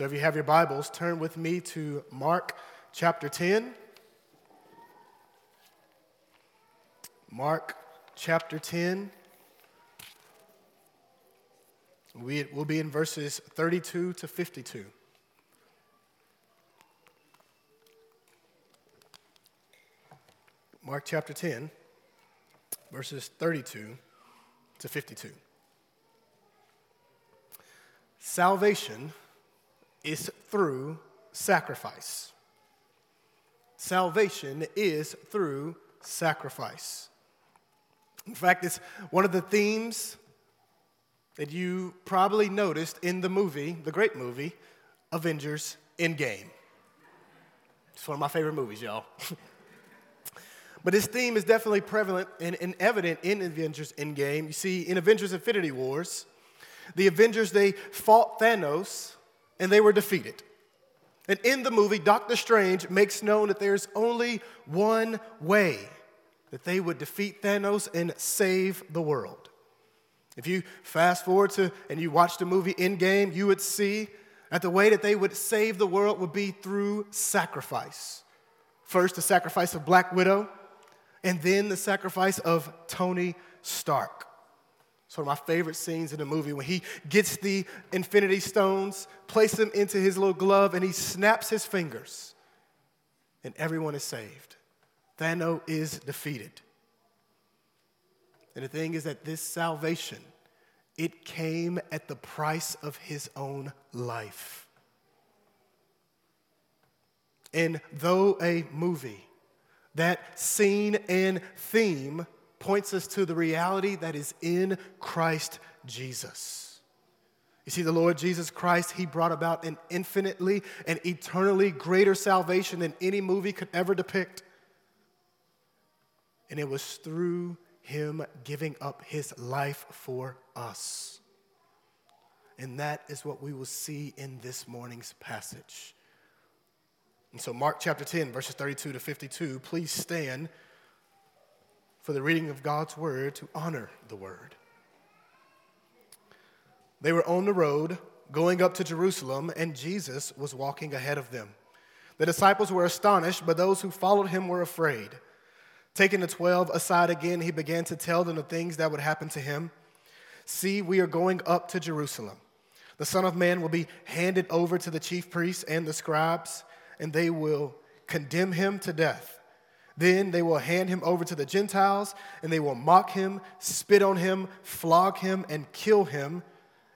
So if you have your Bibles, turn with me to Mark chapter 10. Mark chapter 10. We will be in verses 32 to 52. Mark chapter 10, verses 32 to 52. Salvation is through sacrifice. Salvation is through sacrifice. In fact, it's one of the themes that you probably noticed in the movie, the great movie, Avengers Endgame. It's one of my favorite movies, y'all. but this theme is definitely prevalent and, and evident in Avengers Endgame. You see, in Avengers Infinity Wars, the Avengers, they fought Thanos and they were defeated. And in the movie, Doctor Strange makes known that there's only one way that they would defeat Thanos and save the world. If you fast forward to and you watch the movie Endgame, you would see that the way that they would save the world would be through sacrifice. First, the sacrifice of Black Widow, and then the sacrifice of Tony Stark. It's one of my favorite scenes in the movie when he gets the infinity stones, places them into his little glove, and he snaps his fingers, and everyone is saved. Thanos is defeated. And the thing is that this salvation, it came at the price of his own life. And though a movie, that scene and theme points us to the reality that is in Christ Jesus. You see, the Lord Jesus Christ, He brought about an infinitely and eternally greater salvation than any movie could ever depict. And it was through Him giving up His life for us. And that is what we will see in this morning's passage. And so, Mark chapter 10, verses 32 to 52, please stand for the reading of God's word to honor the word. They were on the road going up to Jerusalem, and Jesus was walking ahead of them. The disciples were astonished, but those who followed him were afraid. Taking the twelve aside again, he began to tell them the things that would happen to him. See, we are going up to Jerusalem. The Son of Man will be handed over to the chief priests and the scribes, and they will condemn him to death then they will hand him over to the Gentiles, and they will mock him, spit on him, flog him, and kill him,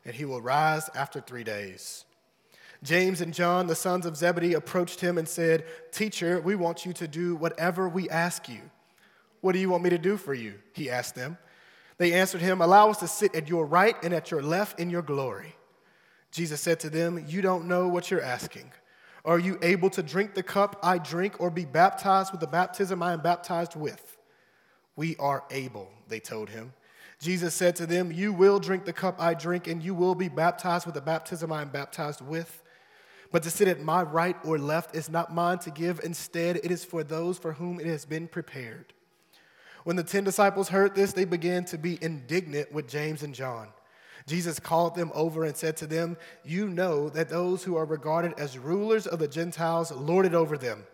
and he will rise after three days. James and John, the sons of Zebedee, approached him and said, Teacher, we want you to do whatever we ask you. What do you want me to do for you? He asked them. They answered him, Allow us to sit at your right and at your left in your glory. Jesus said to them, You don't know what you're asking. Are you able to drink the cup I drink or be baptized with the baptism I am baptized with? We are able, they told him. Jesus said to them, You will drink the cup I drink, and you will be baptized with the baptism I am baptized with. But to sit at my right or left is not mine to give. Instead, it is for those for whom it has been prepared. When the ten disciples heard this, they began to be indignant with James and John. Jesus called them over and said to them, You know that those who are regarded as rulers of the Gentiles lord it over them,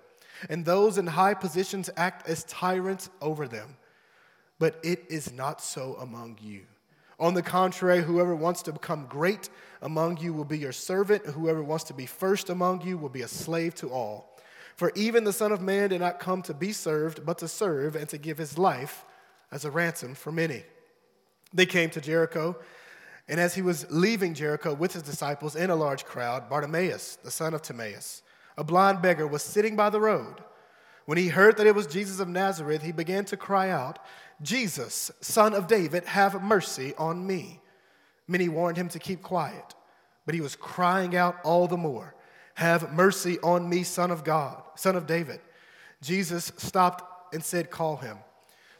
and those in high positions act as tyrants over them. But it is not so among you. On the contrary, whoever wants to become great among you will be your servant, whoever wants to be first among you will be a slave to all. For even the Son of Man did not come to be served, but to serve and to give his life as a ransom for many. They came to Jericho. And as he was leaving Jericho with his disciples and a large crowd, Bartimaeus, the son of Timaeus, a blind beggar, was sitting by the road. When he heard that it was Jesus of Nazareth, he began to cry out, Jesus, son of David, have mercy on me. Many warned him to keep quiet, but he was crying out all the more, Have mercy on me, son of God, son of David. Jesus stopped and said, Call him.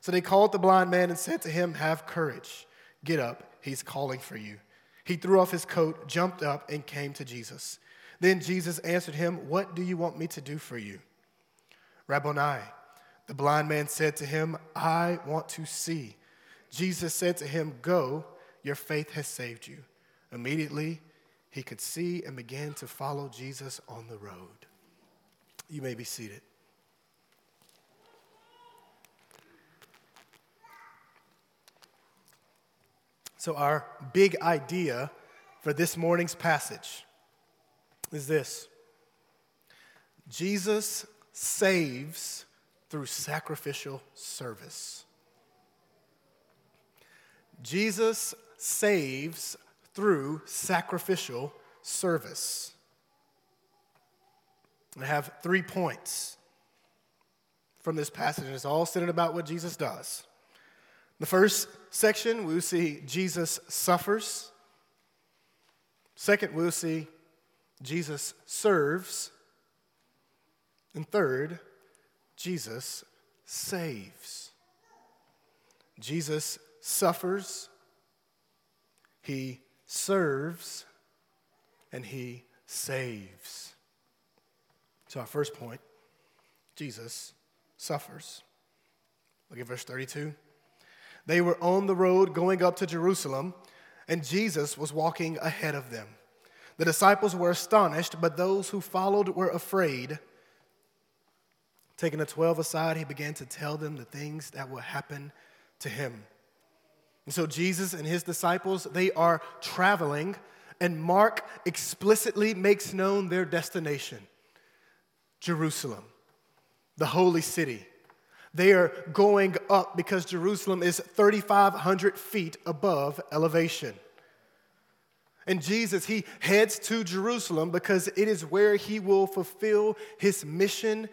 So they called the blind man and said to him, Have courage, get up He's calling for you. He threw off his coat, jumped up, and came to Jesus. Then Jesus answered him, What do you want me to do for you? Rabboni, the blind man said to him, I want to see. Jesus said to him, Go, your faith has saved you. Immediately he could see and began to follow Jesus on the road. You may be seated. So, our big idea for this morning's passage is this Jesus saves through sacrificial service. Jesus saves through sacrificial service. I have three points from this passage, and it's all centered about what Jesus does. The first section, we'll see Jesus suffers. Second, we'll see Jesus serves. And third, Jesus saves. Jesus suffers, he serves, and he saves. So, our first point Jesus suffers. Look at verse 32. They were on the road going up to Jerusalem, and Jesus was walking ahead of them. The disciples were astonished, but those who followed were afraid. Taking the twelve aside, he began to tell them the things that would happen to him. And so Jesus and his disciples, they are traveling, and Mark explicitly makes known their destination Jerusalem, the holy city. They are going up because Jerusalem is 3,500 feet above elevation. And Jesus, he heads to Jerusalem because it is where he will fulfill his mission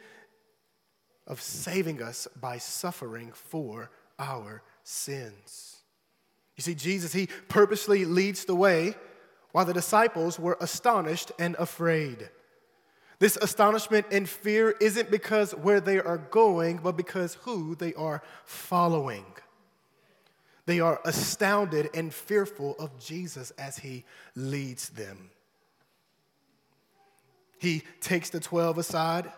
of saving us by suffering for our sins. You see, Jesus, he purposely leads the way while the disciples were astonished and afraid. This astonishment and fear isn't because where they are going, but because who they are following. They are astounded and fearful of Jesus as he leads them. He takes the 12 aside,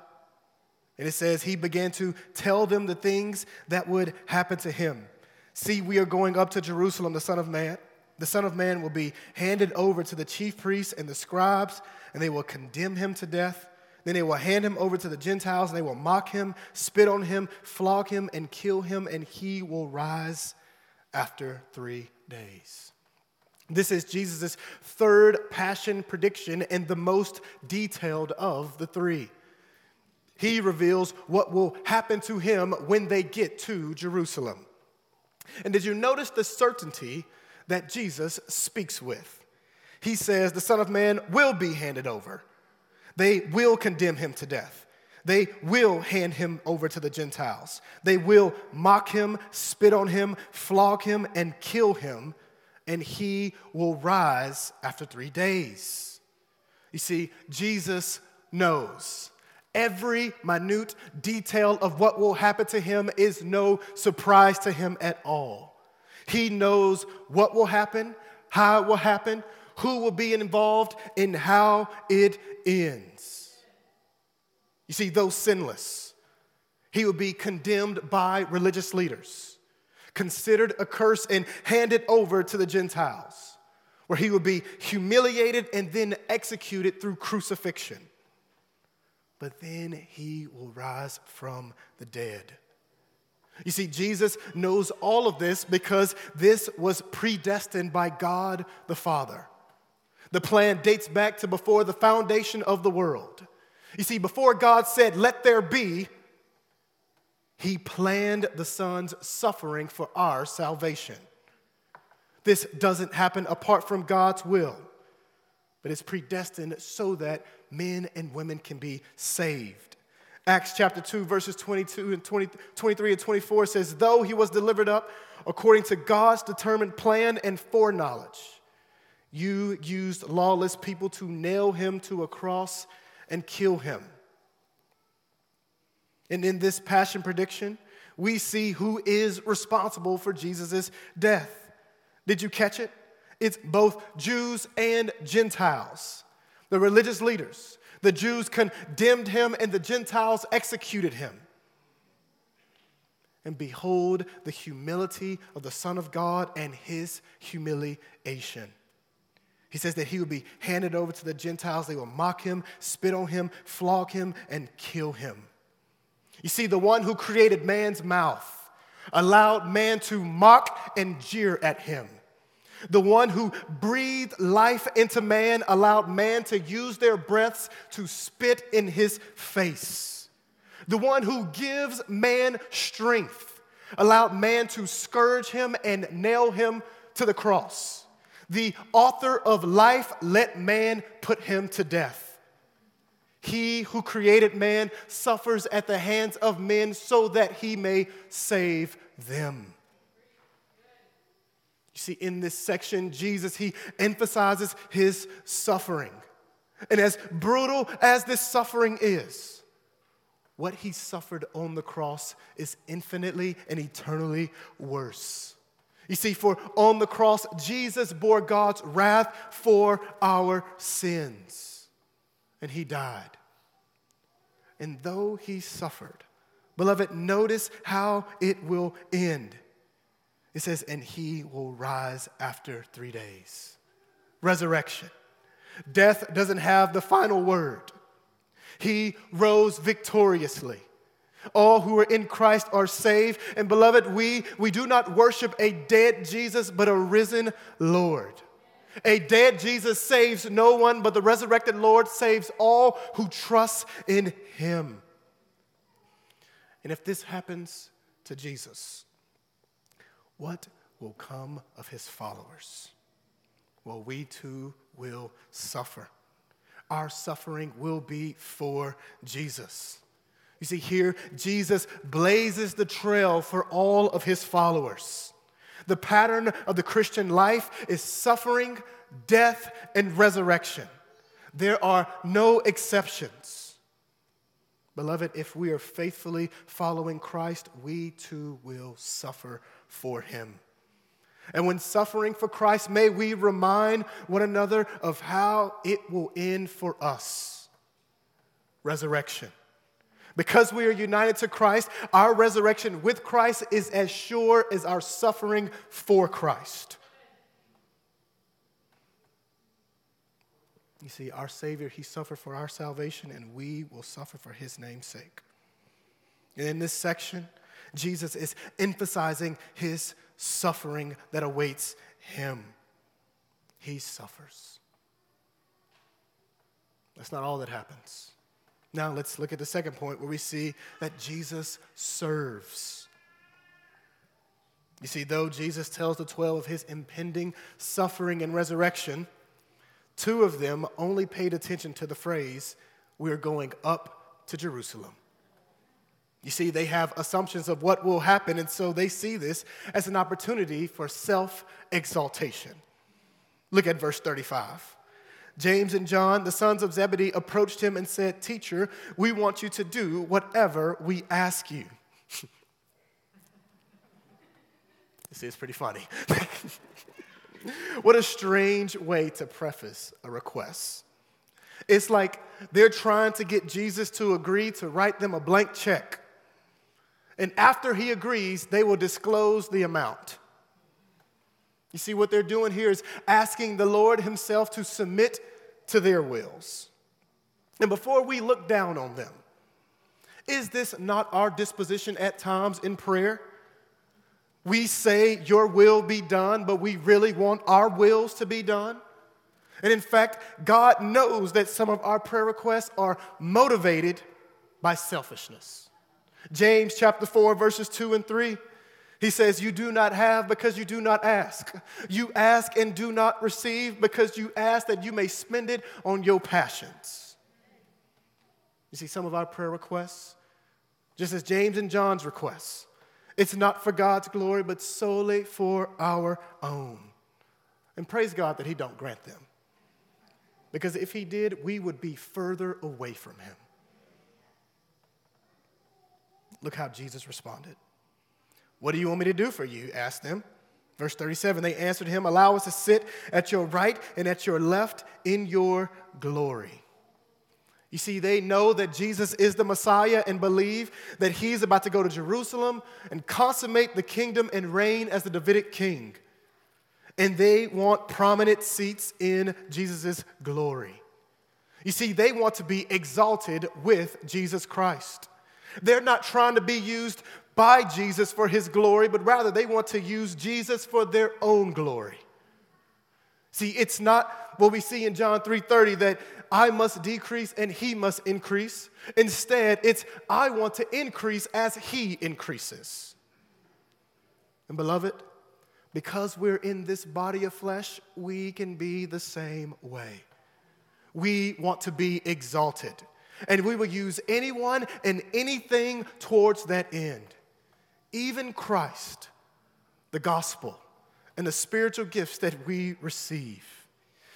and it says he began to tell them the things that would happen to him. See, we are going up to Jerusalem, the Son of Man. The Son of Man will be handed over to the chief priests and the scribes, and they will condemn him to death then they will hand him over to the Gentiles, and they will mock him, spit on him, flog him, and kill him, and he will rise after three days. This is Jesus' third passion prediction and the most detailed of the three. He reveals what will happen to him when they get to Jerusalem. And did you notice the certainty that Jesus speaks with? He says, The Son of Man will be handed over. They will condemn him to death. They will hand him over to the Gentiles. They will mock him, spit on him, flog him, and kill him, and he will rise after three days. You see, Jesus knows. Every minute detail of what will happen to him is no surprise to him at all. He knows what will happen, how it will happen, who will be involved, and how it ends. You see, though sinless, he would be condemned by religious leaders, considered a curse, and handed over to the Gentiles, where he would be humiliated and then executed through crucifixion. But then he will rise from the dead. You see, Jesus knows all of this because this was predestined by God the Father. The plan dates back to before the foundation of the world. You see, before God said, Let there be, He planned the Son's suffering for our salvation. This doesn't happen apart from God's will, but it's predestined so that men and women can be saved. Acts chapter 2, verses 22 and 20, 23 and 24 says, Though he was delivered up according to God's determined plan and foreknowledge, you used lawless people to nail him to a cross and kill him. And in this passion prediction, we see who is responsible for Jesus' death. Did you catch it? It's both Jews and Gentiles, the religious leaders. The Jews condemned him, and the Gentiles executed him. And behold the humility of the Son of God and his humiliation. He says that he would be handed over to the Gentiles. They will mock him, spit on him, flog him, and kill him. You see, the one who created man's mouth allowed man to mock and jeer at him. The one who breathed life into man allowed man to use their breaths to spit in his face. The one who gives man strength allowed man to scourge him and nail him to the cross. The author of life let man put him to death. He who created man suffers at the hands of men so that he may save them. See, in this section, Jesus, he emphasizes his suffering. And as brutal as this suffering is, what he suffered on the cross is infinitely and eternally worse. You see, for on the cross, Jesus bore God's wrath for our sins, and he died. And though he suffered, beloved, notice how it will end. It says, and he will rise after three days. Resurrection. Death doesn't have the final word. He rose victoriously. All who are in Christ are saved. And beloved, we, we do not worship a dead Jesus, but a risen Lord. A dead Jesus saves no one, but the resurrected Lord saves all who trust in him. And if this happens to Jesus, what will come of his followers? Well, we too will suffer. Our suffering will be for Jesus. You see, here, Jesus blazes the trail for all of his followers. The pattern of the Christian life is suffering, death, and resurrection. There are no exceptions. Beloved, if we are faithfully following Christ, we too will suffer for him. And when suffering for Christ, may we remind one another of how it will end for us resurrection. Because we are united to Christ, our resurrection with Christ is as sure as our suffering for Christ. You see, our Savior, He suffered for our salvation, and we will suffer for His name's sake. And in this section, Jesus is emphasizing His suffering that awaits Him. He suffers. That's not all that happens. Now, let's look at the second point where we see that Jesus serves. You see, though Jesus tells the 12 of his impending suffering and resurrection, two of them only paid attention to the phrase, We're going up to Jerusalem. You see, they have assumptions of what will happen, and so they see this as an opportunity for self exaltation. Look at verse 35. James and John, the sons of Zebedee, approached him and said, Teacher, we want you to do whatever we ask you. this is pretty funny. what a strange way to preface a request. It's like they're trying to get Jesus to agree to write them a blank check. And after he agrees, they will disclose the amount. You see, what they're doing here is asking the Lord Himself to submit to their wills. And before we look down on them, is this not our disposition at times in prayer? We say, Your will be done, but we really want our wills to be done. And in fact, God knows that some of our prayer requests are motivated by selfishness. James chapter 4, verses 2 and 3 he says, You do not have because you do not ask. You ask and do not receive because you ask that you may spend it on your passions. You see, some of our prayer requests, just as James and John's requests, it's not for God's glory, but solely for our own. And praise God that He don't grant them. Because if He did, we would be further away from Him. Look how Jesus responded. What do you want me to do for you? asked them. Verse 37 They answered him, Allow us to sit at your right and at your left in your glory. You see, they know that Jesus is the Messiah and believe that he's about to go to Jerusalem and consummate the kingdom and reign as the Davidic king. and they want prominent seats in Jesus' glory. You see, they want to be exalted with Jesus Christ. They're not trying to be used by Jesus for his glory, but rather they want to use Jesus for their own glory. See, it's not what we see in John 3:30 that I must decrease and he must increase. Instead, it's I want to increase as he increases. And beloved, because we're in this body of flesh, we can be the same way. We want to be exalted, and we will use anyone and anything towards that end. Even Christ, the gospel, and the spiritual gifts that we receive.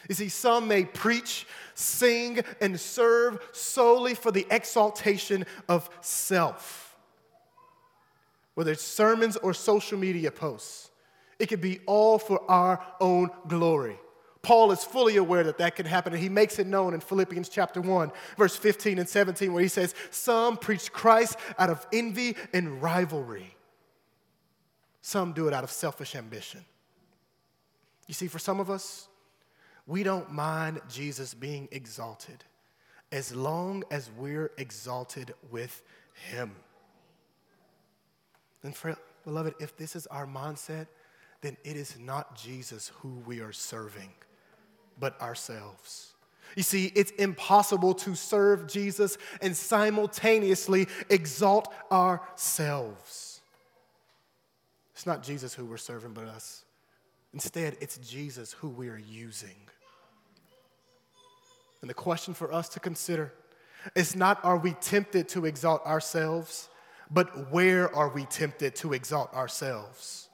You see, some may preach, sing, and serve solely for the exaltation of self. Whether it's sermons or social media posts, it could be all for our own glory. Paul is fully aware that that can happen, and he makes it known in Philippians chapter 1, verse 15 and 17, where he says, Some preach Christ out of envy and rivalry, some do it out of selfish ambition. You see, for some of us, we don't mind Jesus being exalted as long as we're exalted with him. And, for, beloved, if this is our mindset, then it is not Jesus who we are serving, but ourselves. You see, it's impossible to serve Jesus and simultaneously exalt ourselves. It's not Jesus who we're serving, but us. Instead, it's Jesus who we are using. And the question for us to consider is not are we tempted to exalt ourselves, but where are we tempted to exalt ourselves?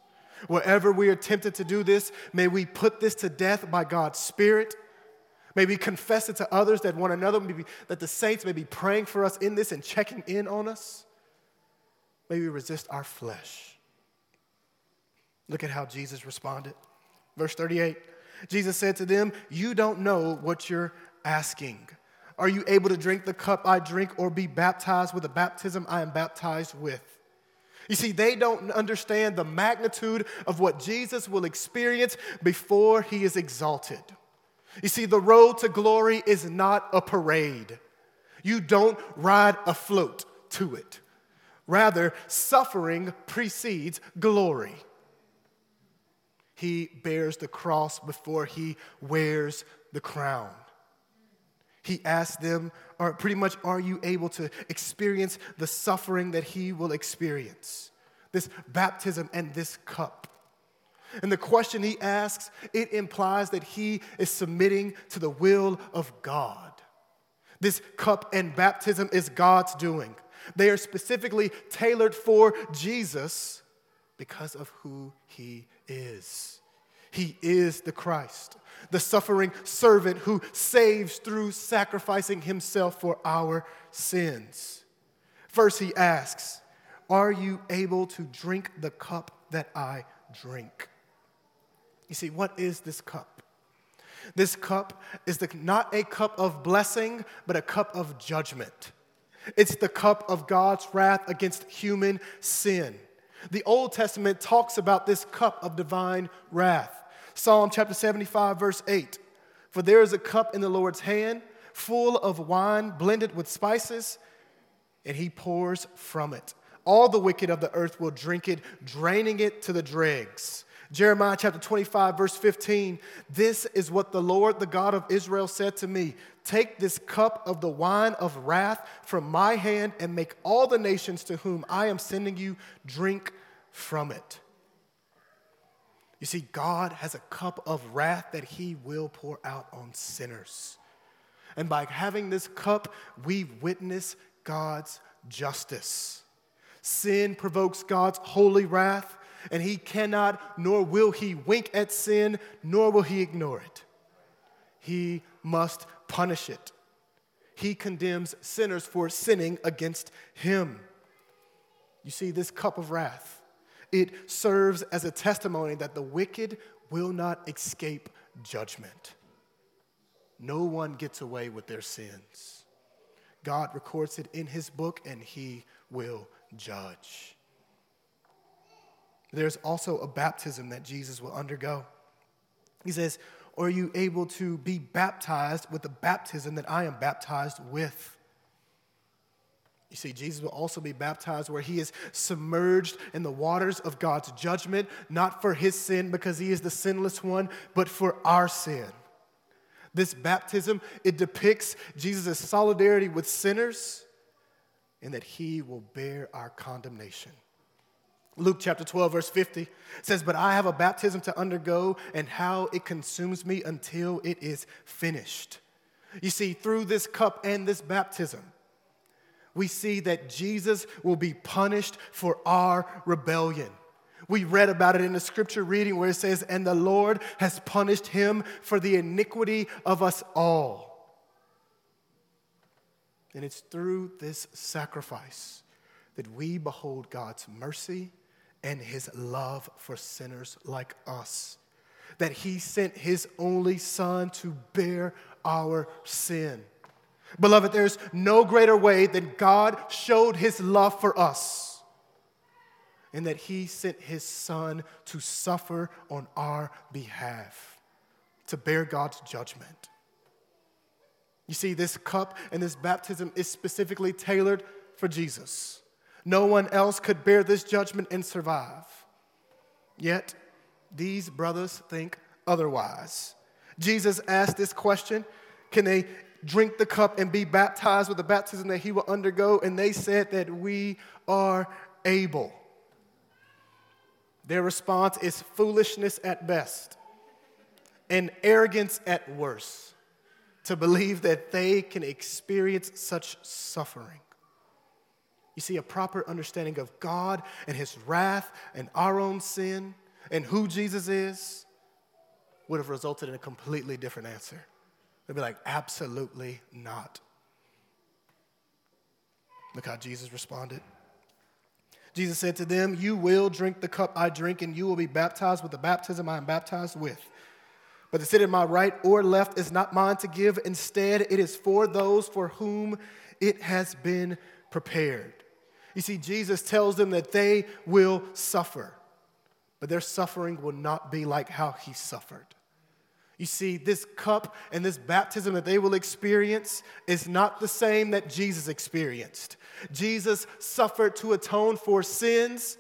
Wherever we are tempted to do this, may we put this to death by God's Spirit. May we confess it to others that one another, maybe, that the saints may be praying for us in this and checking in on us. May we resist our flesh. Look at how Jesus responded. Verse 38 Jesus said to them, You don't know what you're asking. Are you able to drink the cup I drink or be baptized with the baptism I am baptized with? You see, they don't understand the magnitude of what Jesus will experience before he is exalted. You see, the road to glory is not a parade. You don't ride a float to it. Rather, suffering precedes glory. He bears the cross before he wears the crown. He asked them, or pretty much, are you able to experience the suffering that he will experience? This baptism and this cup. And the question he asks, it implies that he is submitting to the will of God. This cup and baptism is God's doing. They are specifically tailored for Jesus because of who he is. He is the Christ, the suffering servant who saves through sacrificing himself for our sins. First, he asks, Are you able to drink the cup that I drink? You see, what is this cup? This cup is the, not a cup of blessing, but a cup of judgment. It's the cup of God's wrath against human sin. The Old Testament talks about this cup of divine wrath. Psalm chapter 75, verse 8 For there is a cup in the Lord's hand, full of wine blended with spices, and he pours from it. All the wicked of the earth will drink it, draining it to the dregs. Jeremiah chapter 25, verse 15 This is what the Lord, the God of Israel, said to me Take this cup of the wine of wrath from my hand and make all the nations to whom I am sending you drink from it. You see, God has a cup of wrath that He will pour out on sinners. And by having this cup, we witness God's justice. Sin provokes God's holy wrath, and He cannot, nor will He wink at sin, nor will He ignore it. He must punish it. He condemns sinners for sinning against Him. You see, this cup of wrath, it serves as a testimony that the wicked will not escape judgment. No one gets away with their sins. God records it in His book, and He will judge. There's also a baptism that Jesus will undergo. He says, are you able to be baptized with the baptism that I am baptized with? You see, Jesus will also be baptized where he is submerged in the waters of God's judgment, not for his sin because he is the sinless one, but for our sin. This baptism, it depicts Jesus' solidarity with sinners and that he will bear our condemnation. Luke chapter 12, verse 50 says, But I have a baptism to undergo, and how it consumes me until it is finished. You see, through this cup and this baptism, we see that Jesus will be punished for our rebellion. We read about it in the scripture reading where it says, And the Lord has punished him for the iniquity of us all. And it's through this sacrifice that we behold God's mercy and his love for sinners like us. That he sent his only son to bear our sin. Beloved, there's no greater way than God showed his love for us, and that he sent his son to suffer on our behalf, to bear God's judgment. You see, this cup and this baptism is specifically tailored for Jesus. No one else could bear this judgment and survive. Yet, these brothers think otherwise. Jesus asked this question Can they drink the cup and be baptized with the baptism that he will undergo? And they said that we are able. Their response is foolishness at best and arrogance at worst to believe that they can experience such suffering. You see, a proper understanding of God and his wrath and our own sin and who Jesus is would have resulted in a completely different answer. They'd be like, absolutely not. Look how Jesus responded. Jesus said to them, You will drink the cup I drink, and you will be baptized with the baptism I am baptized with. But to sit at my right or left is not mine to give. Instead, it is for those for whom it has been prepared. You see, Jesus tells them that they will suffer, but their suffering will not be like how he suffered. You see, this cup and this baptism that they will experience is not the same that Jesus experienced. Jesus suffered to atone for sins.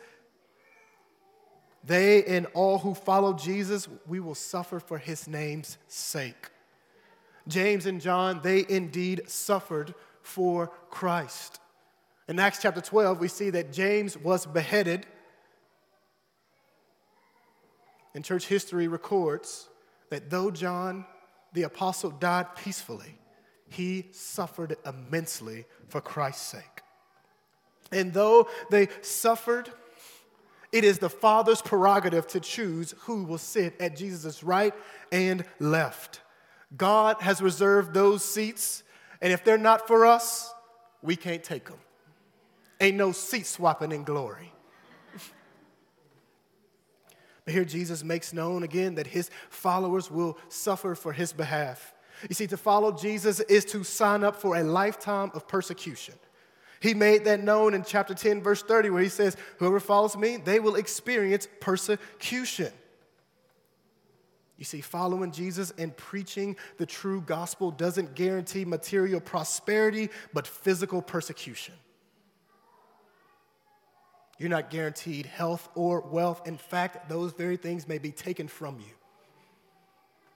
They and all who follow Jesus, we will suffer for his name's sake. James and John, they indeed suffered for Christ. In Acts chapter 12, we see that James was beheaded. And church history records that though John the apostle died peacefully, he suffered immensely for Christ's sake. And though they suffered, it is the Father's prerogative to choose who will sit at Jesus' right and left. God has reserved those seats, and if they're not for us, we can't take them. Ain't no seat swapping in glory. But here Jesus makes known again that his followers will suffer for his behalf. You see, to follow Jesus is to sign up for a lifetime of persecution. He made that known in chapter 10, verse 30, where he says, Whoever follows me, they will experience persecution. You see, following Jesus and preaching the true gospel doesn't guarantee material prosperity, but physical persecution. You're not guaranteed health or wealth. In fact, those very things may be taken from you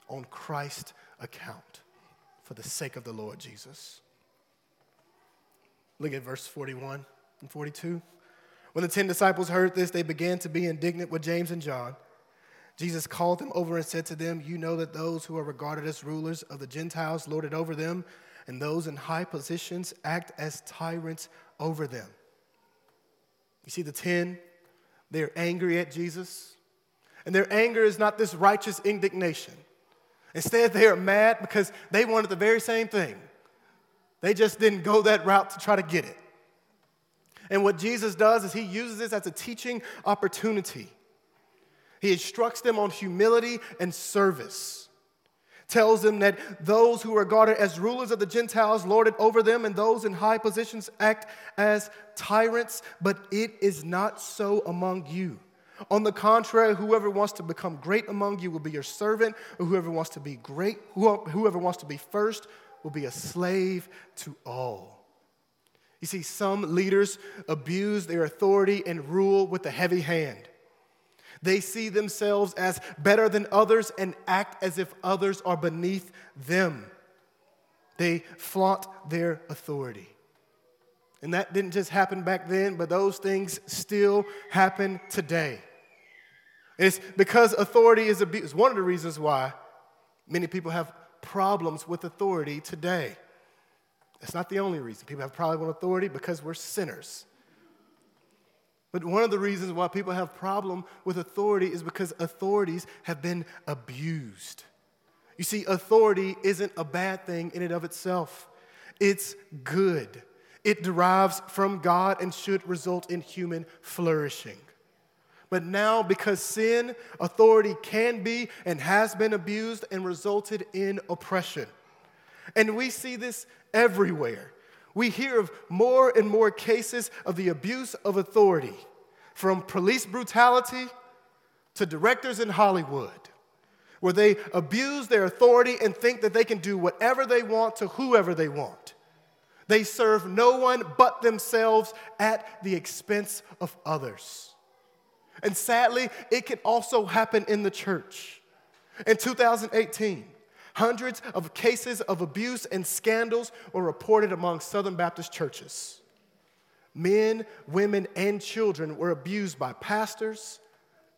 on Christ's account for the sake of the Lord Jesus. Look at verse 41 and 42. When the ten disciples heard this, they began to be indignant with James and John. Jesus called them over and said to them, You know that those who are regarded as rulers of the Gentiles lord it over them, and those in high positions act as tyrants over them. You see the 10, they're angry at Jesus. And their anger is not this righteous indignation. Instead, they are mad because they wanted the very same thing. They just didn't go that route to try to get it. And what Jesus does is he uses this as a teaching opportunity. He instructs them on humility and service tells them that those who are regarded as rulers of the Gentiles lord it over them, and those in high positions act as tyrants, but it is not so among you. On the contrary, whoever wants to become great among you will be your servant, or whoever wants to be great, whoever wants to be first will be a slave to all. You see, some leaders abuse their authority and rule with a heavy hand. They see themselves as better than others and act as if others are beneath them. They flaunt their authority. And that didn't just happen back then, but those things still happen today. It's because authority is abused. One of the reasons why many people have problems with authority today. It's not the only reason people have problems with authority because we're sinners. But one of the reasons why people have problem with authority is because authorities have been abused. You see, authority isn't a bad thing in and of itself. It's good. It derives from God and should result in human flourishing. But now, because sin, authority can be and has been abused and resulted in oppression. And we see this everywhere. We hear of more and more cases of the abuse of authority, from police brutality to directors in Hollywood, where they abuse their authority and think that they can do whatever they want to whoever they want. They serve no one but themselves at the expense of others. And sadly, it can also happen in the church. In 2018, hundreds of cases of abuse and scandals were reported among Southern Baptist churches. Men, women, and children were abused by pastors,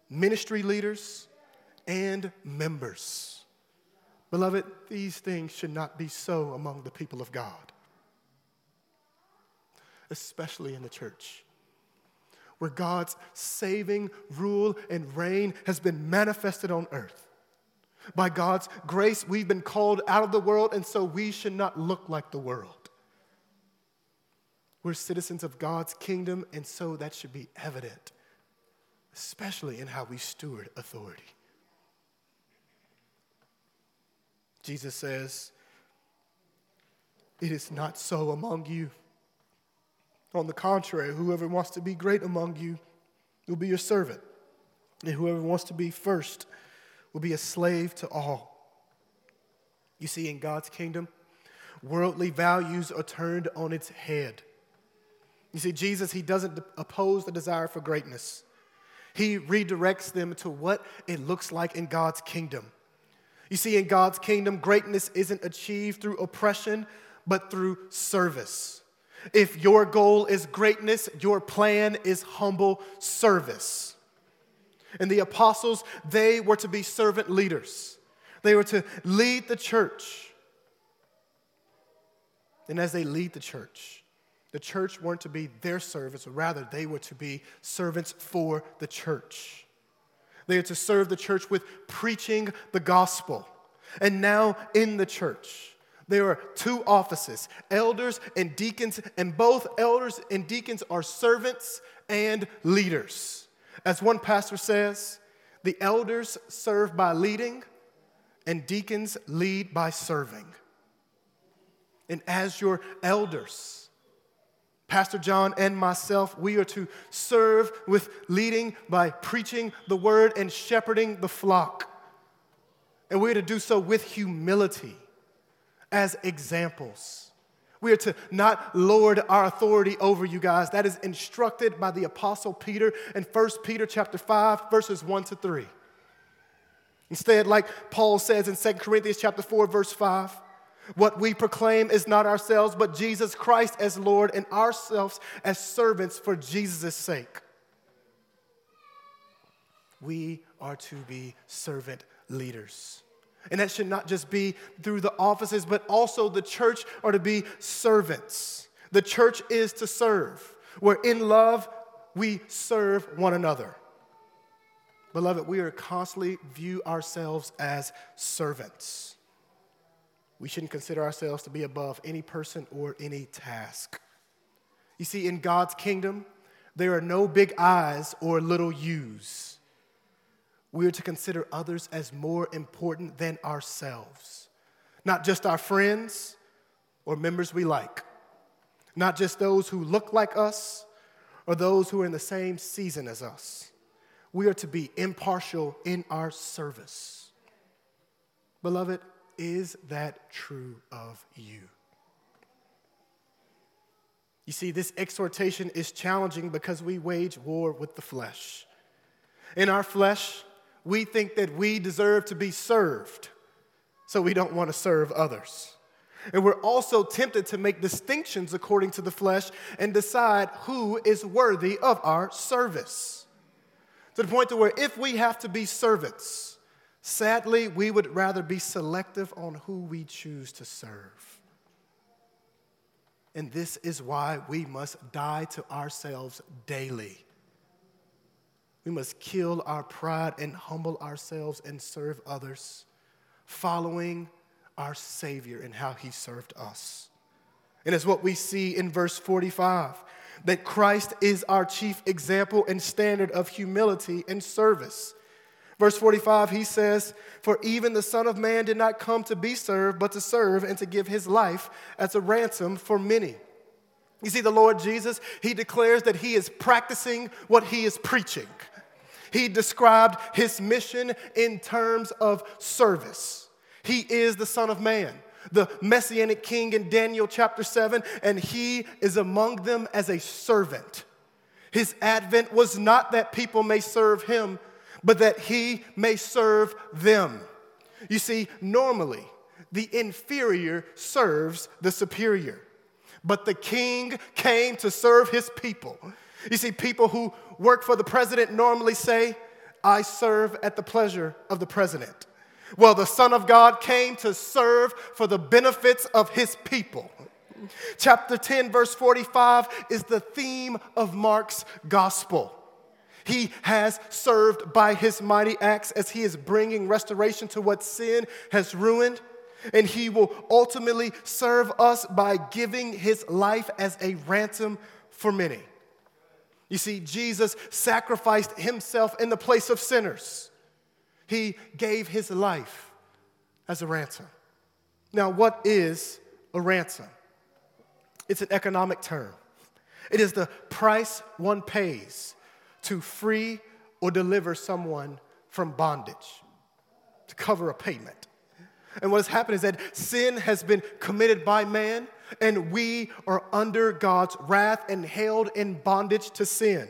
ministry leaders, and members. Beloved, these things should not be so among the people of God especially in the church, where God's saving rule and reign has been manifested on earth. By God's grace, we've been called out of the world, and so we should not look like the world. We're citizens of God's kingdom, and so that should be evident, especially in how we steward authority. Jesus says, It is not so among you. On the contrary, whoever wants to be great among you will be your servant, and whoever wants to be first will be a slave to all. You see, in God's kingdom, worldly values are turned on its head. You see, Jesus, he doesn't oppose the desire for greatness. He redirects them to what it looks like in God's kingdom. You see, in God's kingdom, greatness isn't achieved through oppression, but through service. If your goal is greatness, your plan is humble service. And the apostles, they were to be servant leaders, they were to lead the church. And as they lead the church, the church weren't to be their servants, rather, they were to be servants for the church. They are to serve the church with preaching the gospel. And now in the church, there are two offices elders and deacons, and both elders and deacons are servants and leaders. As one pastor says, the elders serve by leading, and deacons lead by serving. And as your elders, Pastor John and myself, we are to serve with leading by preaching the word and shepherding the flock. And we're to do so with humility as examples. We are to not lord our authority over you guys. That is instructed by the apostle Peter in 1 Peter chapter 5 verses 1 to 3. Instead, like Paul says in 2 Corinthians chapter 4 verse 5, what we proclaim is not ourselves but Jesus Christ as Lord and ourselves as servants for Jesus' sake. We are to be servant leaders. And that should not just be through the offices, but also the church are to be servants. The church is to serve, where in love we serve one another. Beloved, we are constantly view ourselves as servants. We shouldn't consider ourselves to be above any person or any task. You see, in God's kingdom, there are no big I's or little U's we are to consider others as more important than ourselves. Not just our friends or members we like, not just those who look like us or those who are in the same season as us. we are to be impartial in our service. Beloved, is that true of you? You see, this exhortation is challenging because we wage war with the flesh. In our flesh, we think that we deserve to be served, so we don't want to serve others. And we're also tempted to make distinctions according to the flesh and decide who is worthy of our service to the point to where if we have to be servants, sadly, we would rather be selective on who we choose to serve. And this is why we must die to ourselves daily. We must kill our pride and humble ourselves and serve others, following our Savior and how He served us. And it's what we see in verse 45 that Christ is our chief example and standard of humility and service. Verse 45, he says, For even the Son of Man did not come to be served, but to serve and to give his life as a ransom for many. You see, the Lord Jesus, he declares that he is practicing what he is preaching. He described his mission in terms of service. He is the Son of Man the messianic king in Daniel chapter 7, and he is among them as a servant. His advent was not that people may serve him, but that he may serve them. You see, normally the inferior serves the superior, but the king came to serve his people. You see, people who work for the president normally say, I serve at the pleasure of the president. Well, the Son of God came to serve for the benefits of his people. Chapter 10, verse 45 is the theme of Mark's gospel. He has served by his mighty acts as he is bringing restoration to what sin has ruined. And he will ultimately serve us by giving his life as a ransom for many. You see, Jesus sacrificed himself in the place of sinners. He gave his life as a ransom. Now, what is a ransom? It's an economic term. It is the price one pays to free or deliver someone from bondage, to cover a payment. And what has happened is that sin has been committed by man, and we are under God's wrath and held in bondage to sin.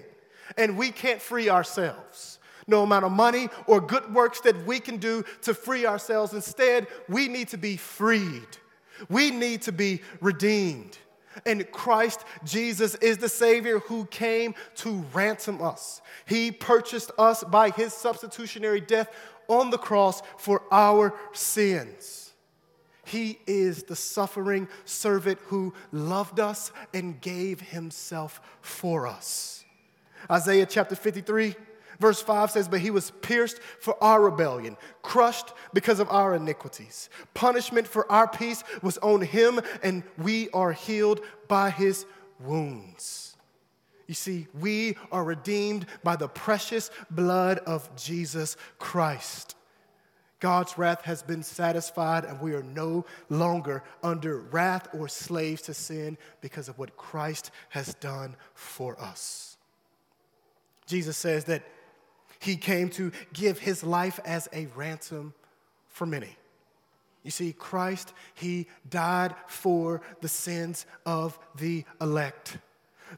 And we can't free ourselves no amount of money or good works that we can do to free ourselves. Instead, we need to be freed. We need to be redeemed. And Christ Jesus is the Savior who came to ransom us. He purchased us by His substitutionary death on the cross for our sins. He is the suffering servant who loved us and gave Himself for us. Isaiah chapter 53 Verse 5 says, But he was pierced for our rebellion, crushed because of our iniquities. Punishment for our peace was on him, and we are healed by his wounds. You see, we are redeemed by the precious blood of Jesus Christ. God's wrath has been satisfied, and we are no longer under wrath or slaves to sin because of what Christ has done for us. Jesus says that he came to give his life as a ransom for many. You see, Christ, he died for the sins of the elect.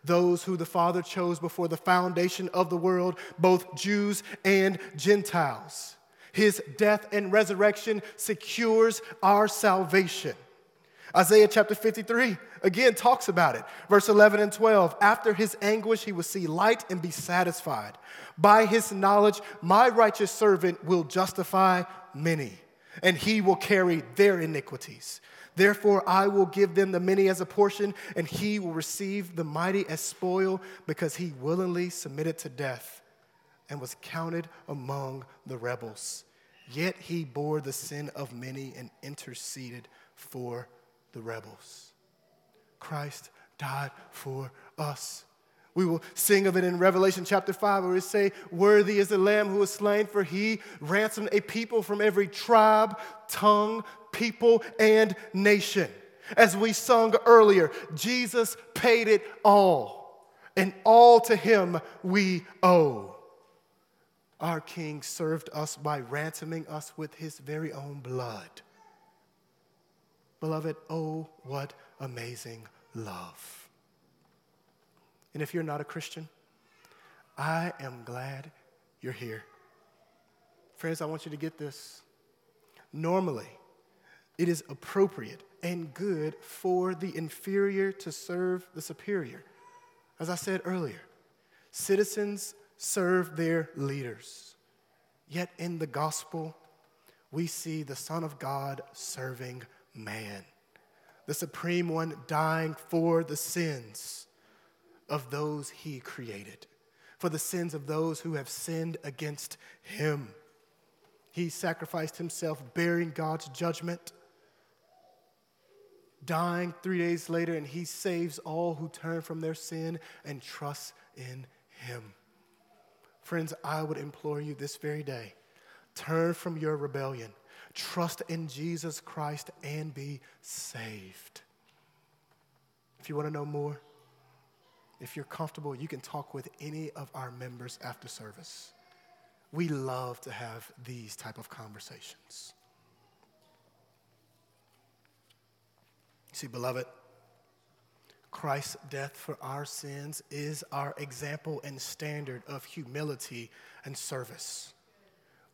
Those who the Father chose before the foundation of the world, both Jews and Gentiles. His death and resurrection secures our salvation. Isaiah chapter 53 again talks about it. Verse 11 and 12. After his anguish, he will see light and be satisfied. By his knowledge, my righteous servant will justify many, and he will carry their iniquities. Therefore, I will give them the many as a portion, and he will receive the mighty as spoil, because he willingly submitted to death and was counted among the rebels. Yet he bore the sin of many and interceded for the rebels. Christ died for us. We will sing of it in Revelation chapter 5, where we say, Worthy is the Lamb who was slain, for he ransomed a people from every tribe, tongue, people, and nation. As we sung earlier, Jesus paid it all, and all to him we owe. Our King served us by ransoming us with his very own blood. Beloved, oh, what amazing love. And if you're not a Christian, I am glad you're here. Friends, I want you to get this. Normally, it is appropriate and good for the inferior to serve the superior. As I said earlier, citizens serve their leaders. Yet in the gospel, we see the Son of God serving man, the Supreme One dying for the sins of those he created, for the sins of those who have sinned against him. He sacrificed himself, bearing God's judgment, dying three days later, and he saves all who turn from their sin and trust in him. Friends, I would implore you this very day turn from your rebellion, trust in Jesus Christ, and be saved. If you want to know more, if you're comfortable, you can talk with any of our members after service. We love to have these type of conversations. See, beloved, Christ's death for our sins is our example and standard of humility and service.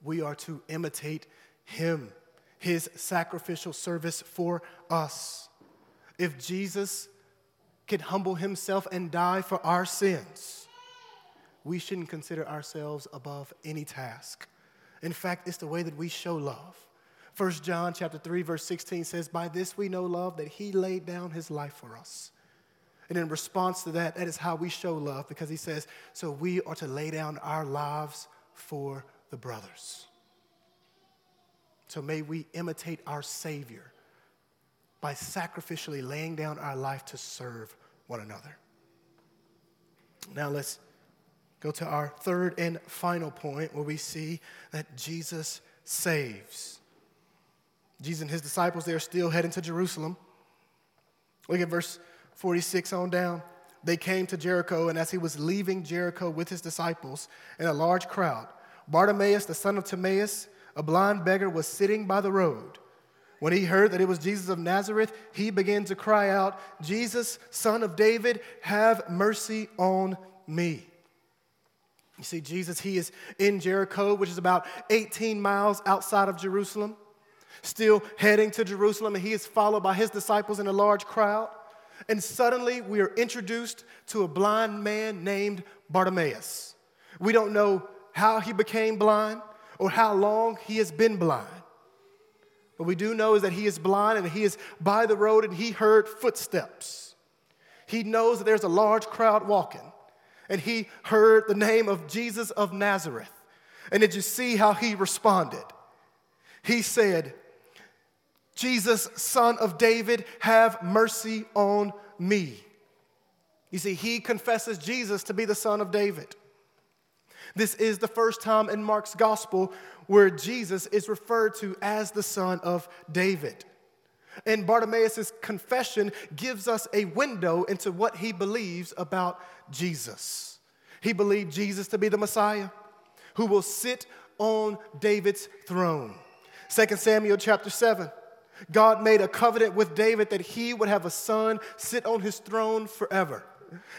We are to imitate him, his sacrificial service for us. If Jesus could humble himself and die for our sins, we shouldn't consider ourselves above any task. In fact, it's the way that we show love. 1 John chapter 3 verse 16 says, "By this we know love that he laid down his life for us." And in response to that, that is how we show love because he says, "So we are to lay down our lives for the brothers." So may we imitate our Savior by sacrificially laying down our life to serve one another. Now let's go to our third and final point where we see that Jesus saves. Jesus and his disciples, they're still heading to Jerusalem. Look at verse 46 on down. They came to Jericho, and as he was leaving Jericho with his disciples and a large crowd, Bartimaeus, the son of Timaeus, a blind beggar, was sitting by the road. When he heard that it was Jesus of Nazareth, he began to cry out, Jesus, son of David, have mercy on me. You see, Jesus, he is in Jericho, which is about 18 miles outside of Jerusalem, still heading to Jerusalem, and he is followed by his disciples in a large crowd. And suddenly we are introduced to a blind man named Bartimaeus. We don't know how he became blind or how long he has been blind. What we do know is that he is blind and he is by the road and he heard footsteps. He knows that there's a large crowd walking and he heard the name of Jesus of Nazareth. And did you see how he responded? He said, Jesus, son of David, have mercy on me. You see, he confesses Jesus to be the son of David. This is the first time in Mark's gospel where Jesus is referred to as the son of David. And Bartimaeus' confession gives us a window into what he believes about Jesus. He believed Jesus to be the Messiah who will sit on David's throne. 2 Samuel chapter 7. God made a covenant with David that he would have a son sit on his throne forever.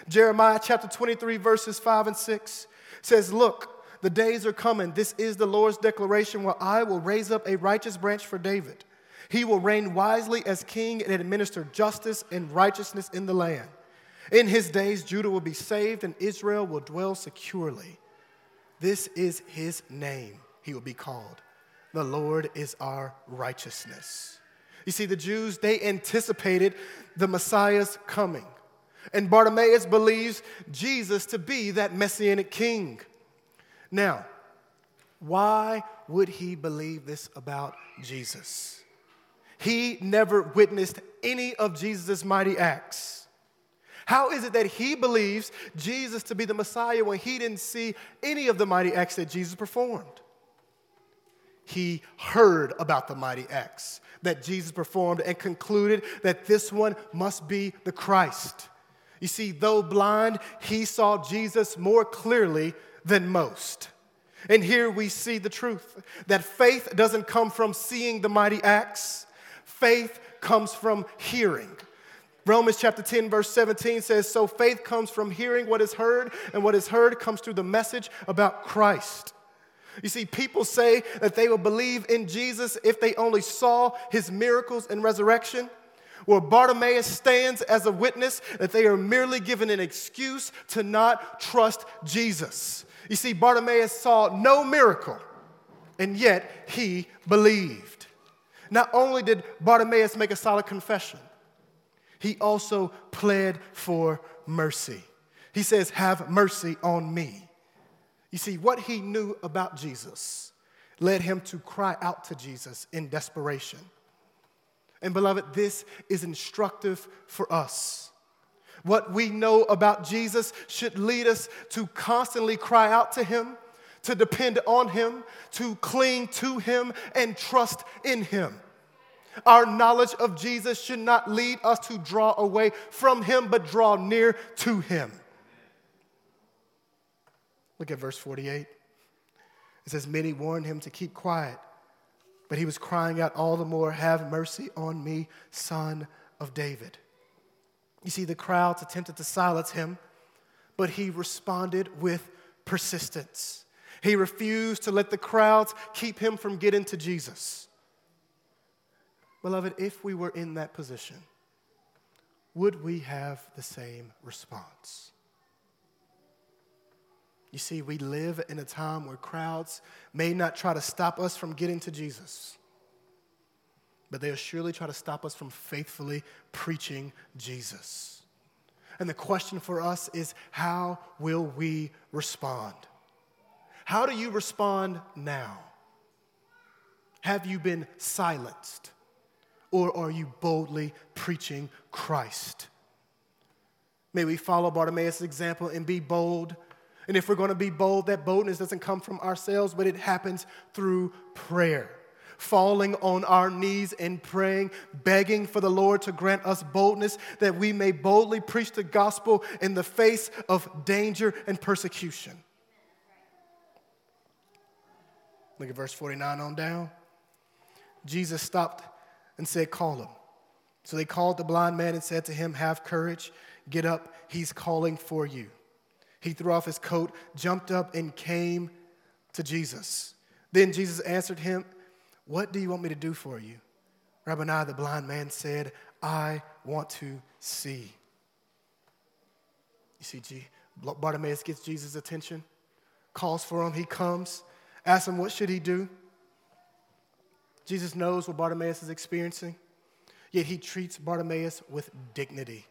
Jeremiah chapter 23, verses 5 and 6 says, Look, the days are coming. This is the Lord's declaration where I will raise up a righteous branch for David. He will reign wisely as king and administer justice and righteousness in the land. In his days, Judah will be saved and Israel will dwell securely. This is his name, he will be called. The Lord is our righteousness. You see, the Jews, they anticipated the Messiah's coming. And Bartimaeus believes Jesus to be that messianic king. Now, why would he believe this about Jesus? He never witnessed any of Jesus' mighty acts. How is it that he believes Jesus to be the Messiah when he didn't see any of the mighty acts that Jesus performed? He heard about the mighty acts that Jesus performed and concluded that this one must be the Christ. You see, though blind, he saw Jesus more clearly than most. And here we see the truth that faith doesn't come from seeing the mighty acts, faith comes from hearing. Romans chapter 10, verse 17 says, So faith comes from hearing what is heard, and what is heard comes through the message about Christ. You see, people say that they will believe in Jesus if they only saw his miracles and resurrection. Where Bartimaeus stands as a witness that they are merely given an excuse to not trust Jesus. You see, Bartimaeus saw no miracle, and yet he believed. Not only did Bartimaeus make a solid confession, he also pled for mercy. He says, Have mercy on me. You see, what he knew about Jesus led him to cry out to Jesus in desperation. And beloved, this is instructive for us. What we know about Jesus should lead us to constantly cry out to him, to depend on him, to cling to him, and trust in him. Our knowledge of Jesus should not lead us to draw away from him, but draw near to him. Look at verse 48. It says, Many warned him to keep quiet, but he was crying out all the more, Have mercy on me, son of David. You see, the crowds attempted to silence him, but he responded with persistence. He refused to let the crowds keep him from getting to Jesus. Beloved, if we were in that position, would we have the same response? You see, we live in a time where crowds may not try to stop us from getting to Jesus, but they'll surely try to stop us from faithfully preaching Jesus. And the question for us is how will we respond? How do you respond now? Have you been silenced? or are you boldly preaching Christ? May we follow Bartimaeus' example and be bold. And if we're going to be bold, that boldness doesn't come from ourselves, but it happens through prayer. Falling on our knees and praying, begging for the Lord to grant us boldness that we may boldly preach the gospel in the face of danger and persecution. Look at verse 49 on down. Jesus stopped and said, Call him. So they called the blind man and said to him, Have courage, get up, he's calling for you. He threw off his coat, jumped up, and came to Jesus. Then Jesus answered him, What do you want me to do for you? Rabboni, the blind man said, I want to see. You see, G- Bartimaeus gets Jesus' attention, calls for him, he comes, asks him, What should he do? Jesus knows what Bartimaeus is experiencing, yet he treats Bartimaeus with dignity.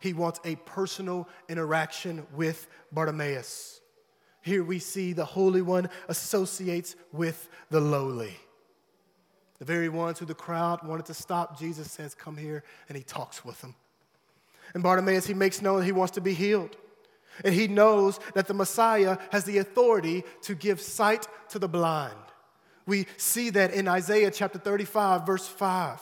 He wants a personal interaction with Bartimaeus. Here we see the Holy One associates with the lowly. The very ones who the crowd wanted to stop, Jesus says, Come here, and he talks with them. And Bartimaeus, he makes known that he wants to be healed. And he knows that the Messiah has the authority to give sight to the blind. We see that in Isaiah chapter 35, verse 5.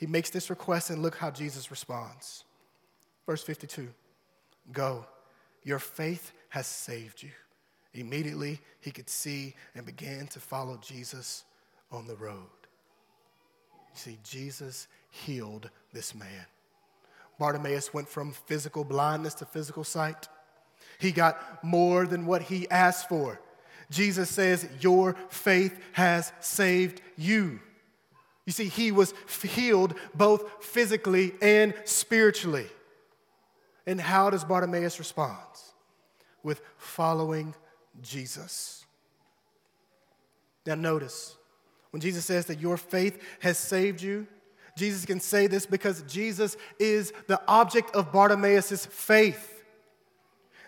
He makes this request, and look how Jesus responds. Verse 52 Go, your faith has saved you. Immediately, he could see and began to follow Jesus on the road. You see, Jesus healed this man. Bartimaeus went from physical blindness to physical sight. He got more than what he asked for. Jesus says, Your faith has saved you. You see, he was healed both physically and spiritually. And how does Bartimaeus respond? With following Jesus. Now, notice when Jesus says that your faith has saved you, Jesus can say this because Jesus is the object of Bartimaeus' faith.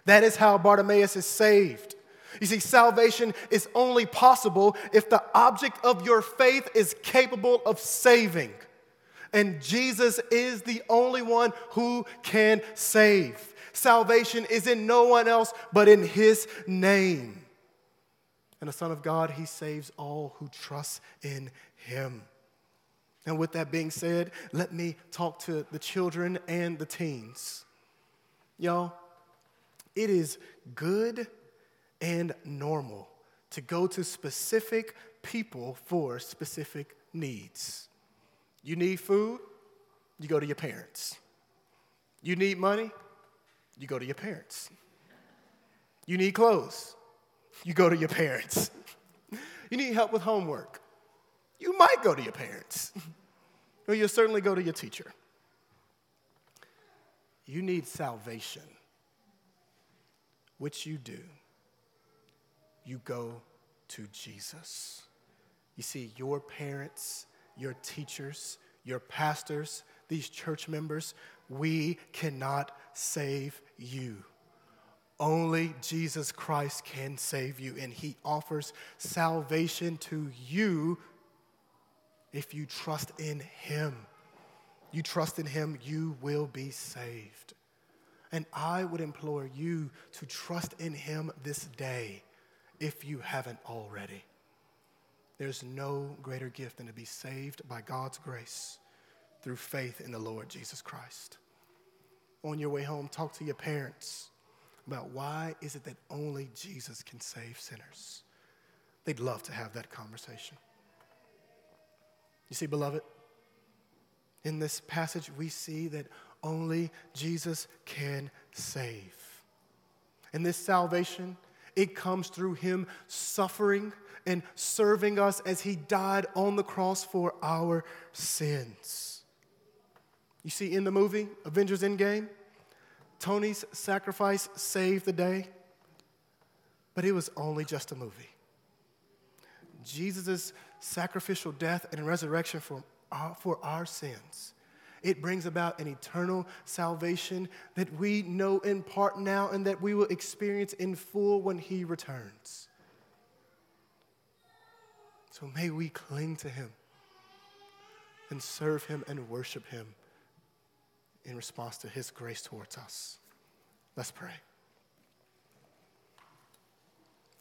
That is how Bartimaeus is saved. You see, salvation is only possible if the object of your faith is capable of saving. And Jesus is the only one who can save. Salvation is in no one else but in His name. And the Son of God, He saves all who trust in Him. And with that being said, let me talk to the children and the teens. Y'all, it is good and normal to go to specific people for specific needs. You need food, you go to your parents. You need money, you go to your parents. You need clothes, you go to your parents. You need help with homework, you might go to your parents. Or you'll certainly go to your teacher. You need salvation, which you do. You go to Jesus. You see, your parents, your teachers, your pastors, these church members, we cannot save you. Only Jesus Christ can save you, and He offers salvation to you if you trust in Him. You trust in Him, you will be saved. And I would implore you to trust in Him this day if you haven't already. There's no greater gift than to be saved by God's grace through faith in the Lord Jesus Christ. On your way home, talk to your parents about why is it that only Jesus can save sinners. They'd love to have that conversation. You see, beloved, in this passage, we see that only Jesus can save. And this salvation, it comes through him suffering and serving us as he died on the cross for our sins. You see, in the movie Avengers Endgame, Tony's sacrifice saved the day, but it was only just a movie. Jesus' sacrificial death and resurrection for our, for our sins. It brings about an eternal salvation that we know in part now and that we will experience in full when He returns. So may we cling to Him and serve Him and worship Him in response to His grace towards us. Let's pray.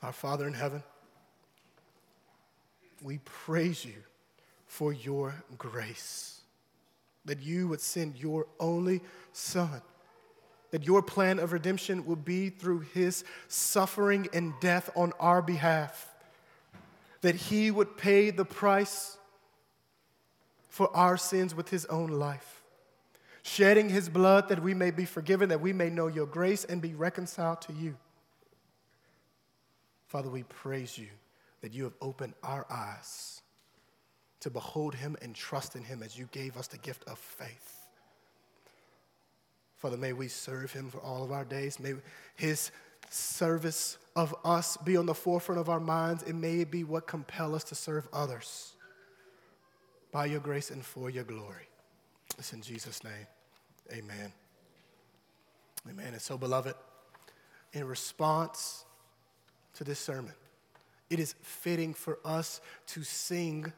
Our Father in heaven, we praise you for your grace. That you would send your only Son. That your plan of redemption would be through his suffering and death on our behalf. That he would pay the price for our sins with his own life. Shedding his blood that we may be forgiven, that we may know your grace and be reconciled to you. Father, we praise you that you have opened our eyes to behold him and trust in him as you gave us the gift of faith. Father, may we serve him for all of our days. May his service of us be on the forefront of our minds, and may it be what compel us to serve others by your grace and for your glory. It's in Jesus' name. Amen. Amen. And so, beloved, in response to this sermon, it is fitting for us to sing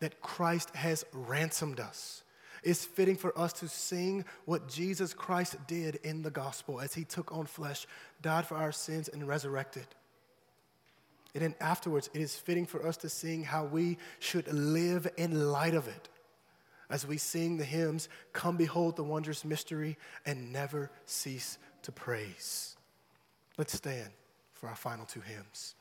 that Christ has ransomed us. It's fitting for us to sing what Jesus Christ did in the gospel as he took on flesh, died for our sins, and resurrected. And then afterwards, it is fitting for us to sing how we should live in light of it as we sing the hymns, Come Behold the Wondrous Mystery, and never cease to praise. Let's stand for our final two hymns.